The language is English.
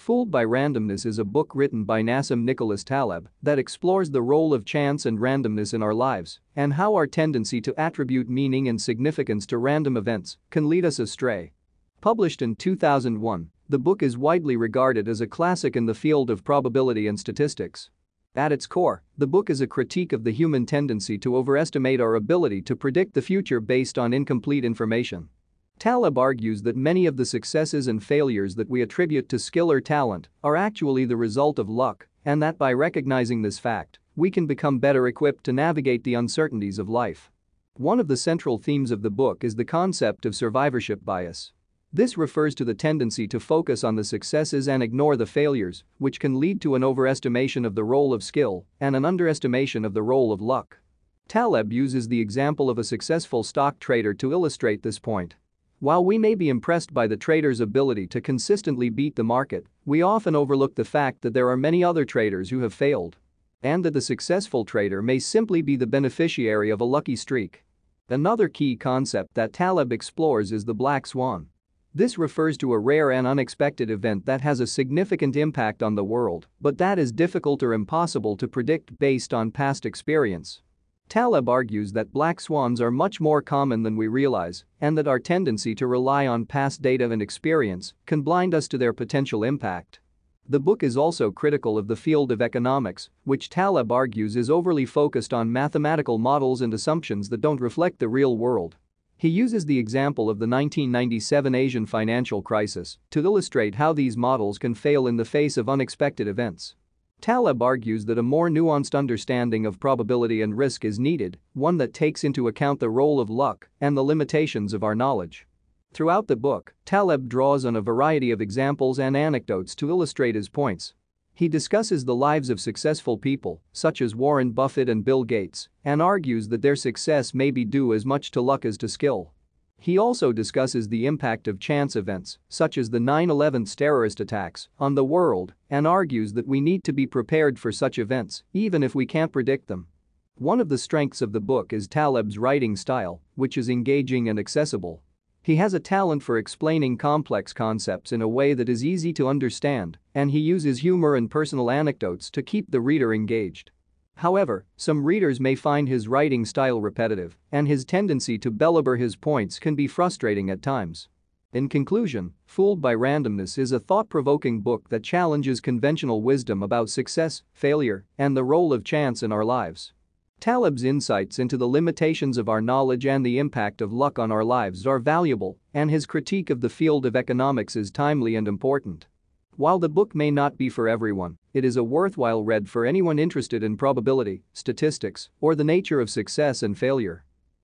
Fooled by Randomness is a book written by Nassim Nicholas Taleb that explores the role of chance and randomness in our lives and how our tendency to attribute meaning and significance to random events can lead us astray. Published in 2001, the book is widely regarded as a classic in the field of probability and statistics. At its core, the book is a critique of the human tendency to overestimate our ability to predict the future based on incomplete information. Taleb argues that many of the successes and failures that we attribute to skill or talent are actually the result of luck, and that by recognizing this fact, we can become better equipped to navigate the uncertainties of life. One of the central themes of the book is the concept of survivorship bias. This refers to the tendency to focus on the successes and ignore the failures, which can lead to an overestimation of the role of skill and an underestimation of the role of luck. Taleb uses the example of a successful stock trader to illustrate this point. While we may be impressed by the trader's ability to consistently beat the market, we often overlook the fact that there are many other traders who have failed. And that the successful trader may simply be the beneficiary of a lucky streak. Another key concept that Taleb explores is the black swan. This refers to a rare and unexpected event that has a significant impact on the world, but that is difficult or impossible to predict based on past experience. Taleb argues that black swans are much more common than we realize and that our tendency to rely on past data and experience can blind us to their potential impact. The book is also critical of the field of economics, which Taleb argues is overly focused on mathematical models and assumptions that don't reflect the real world. He uses the example of the 1997 Asian financial crisis to illustrate how these models can fail in the face of unexpected events. Taleb argues that a more nuanced understanding of probability and risk is needed, one that takes into account the role of luck and the limitations of our knowledge. Throughout the book, Taleb draws on a variety of examples and anecdotes to illustrate his points. He discusses the lives of successful people, such as Warren Buffett and Bill Gates, and argues that their success may be due as much to luck as to skill. He also discusses the impact of chance events, such as the 9-11 terrorist attacks, on the world and argues that we need to be prepared for such events, even if we can't predict them. One of the strengths of the book is Taleb's writing style, which is engaging and accessible. He has a talent for explaining complex concepts in a way that is easy to understand, and he uses humor and personal anecdotes to keep the reader engaged. However, some readers may find his writing style repetitive, and his tendency to belabor his points can be frustrating at times. In conclusion, Fooled by Randomness is a thought-provoking book that challenges conventional wisdom about success, failure, and the role of chance in our lives. Taleb's insights into the limitations of our knowledge and the impact of luck on our lives are valuable, and his critique of the field of economics is timely and important. While the book may not be for everyone, it is a worthwhile read for anyone interested in probability, statistics, or the nature of success and failure.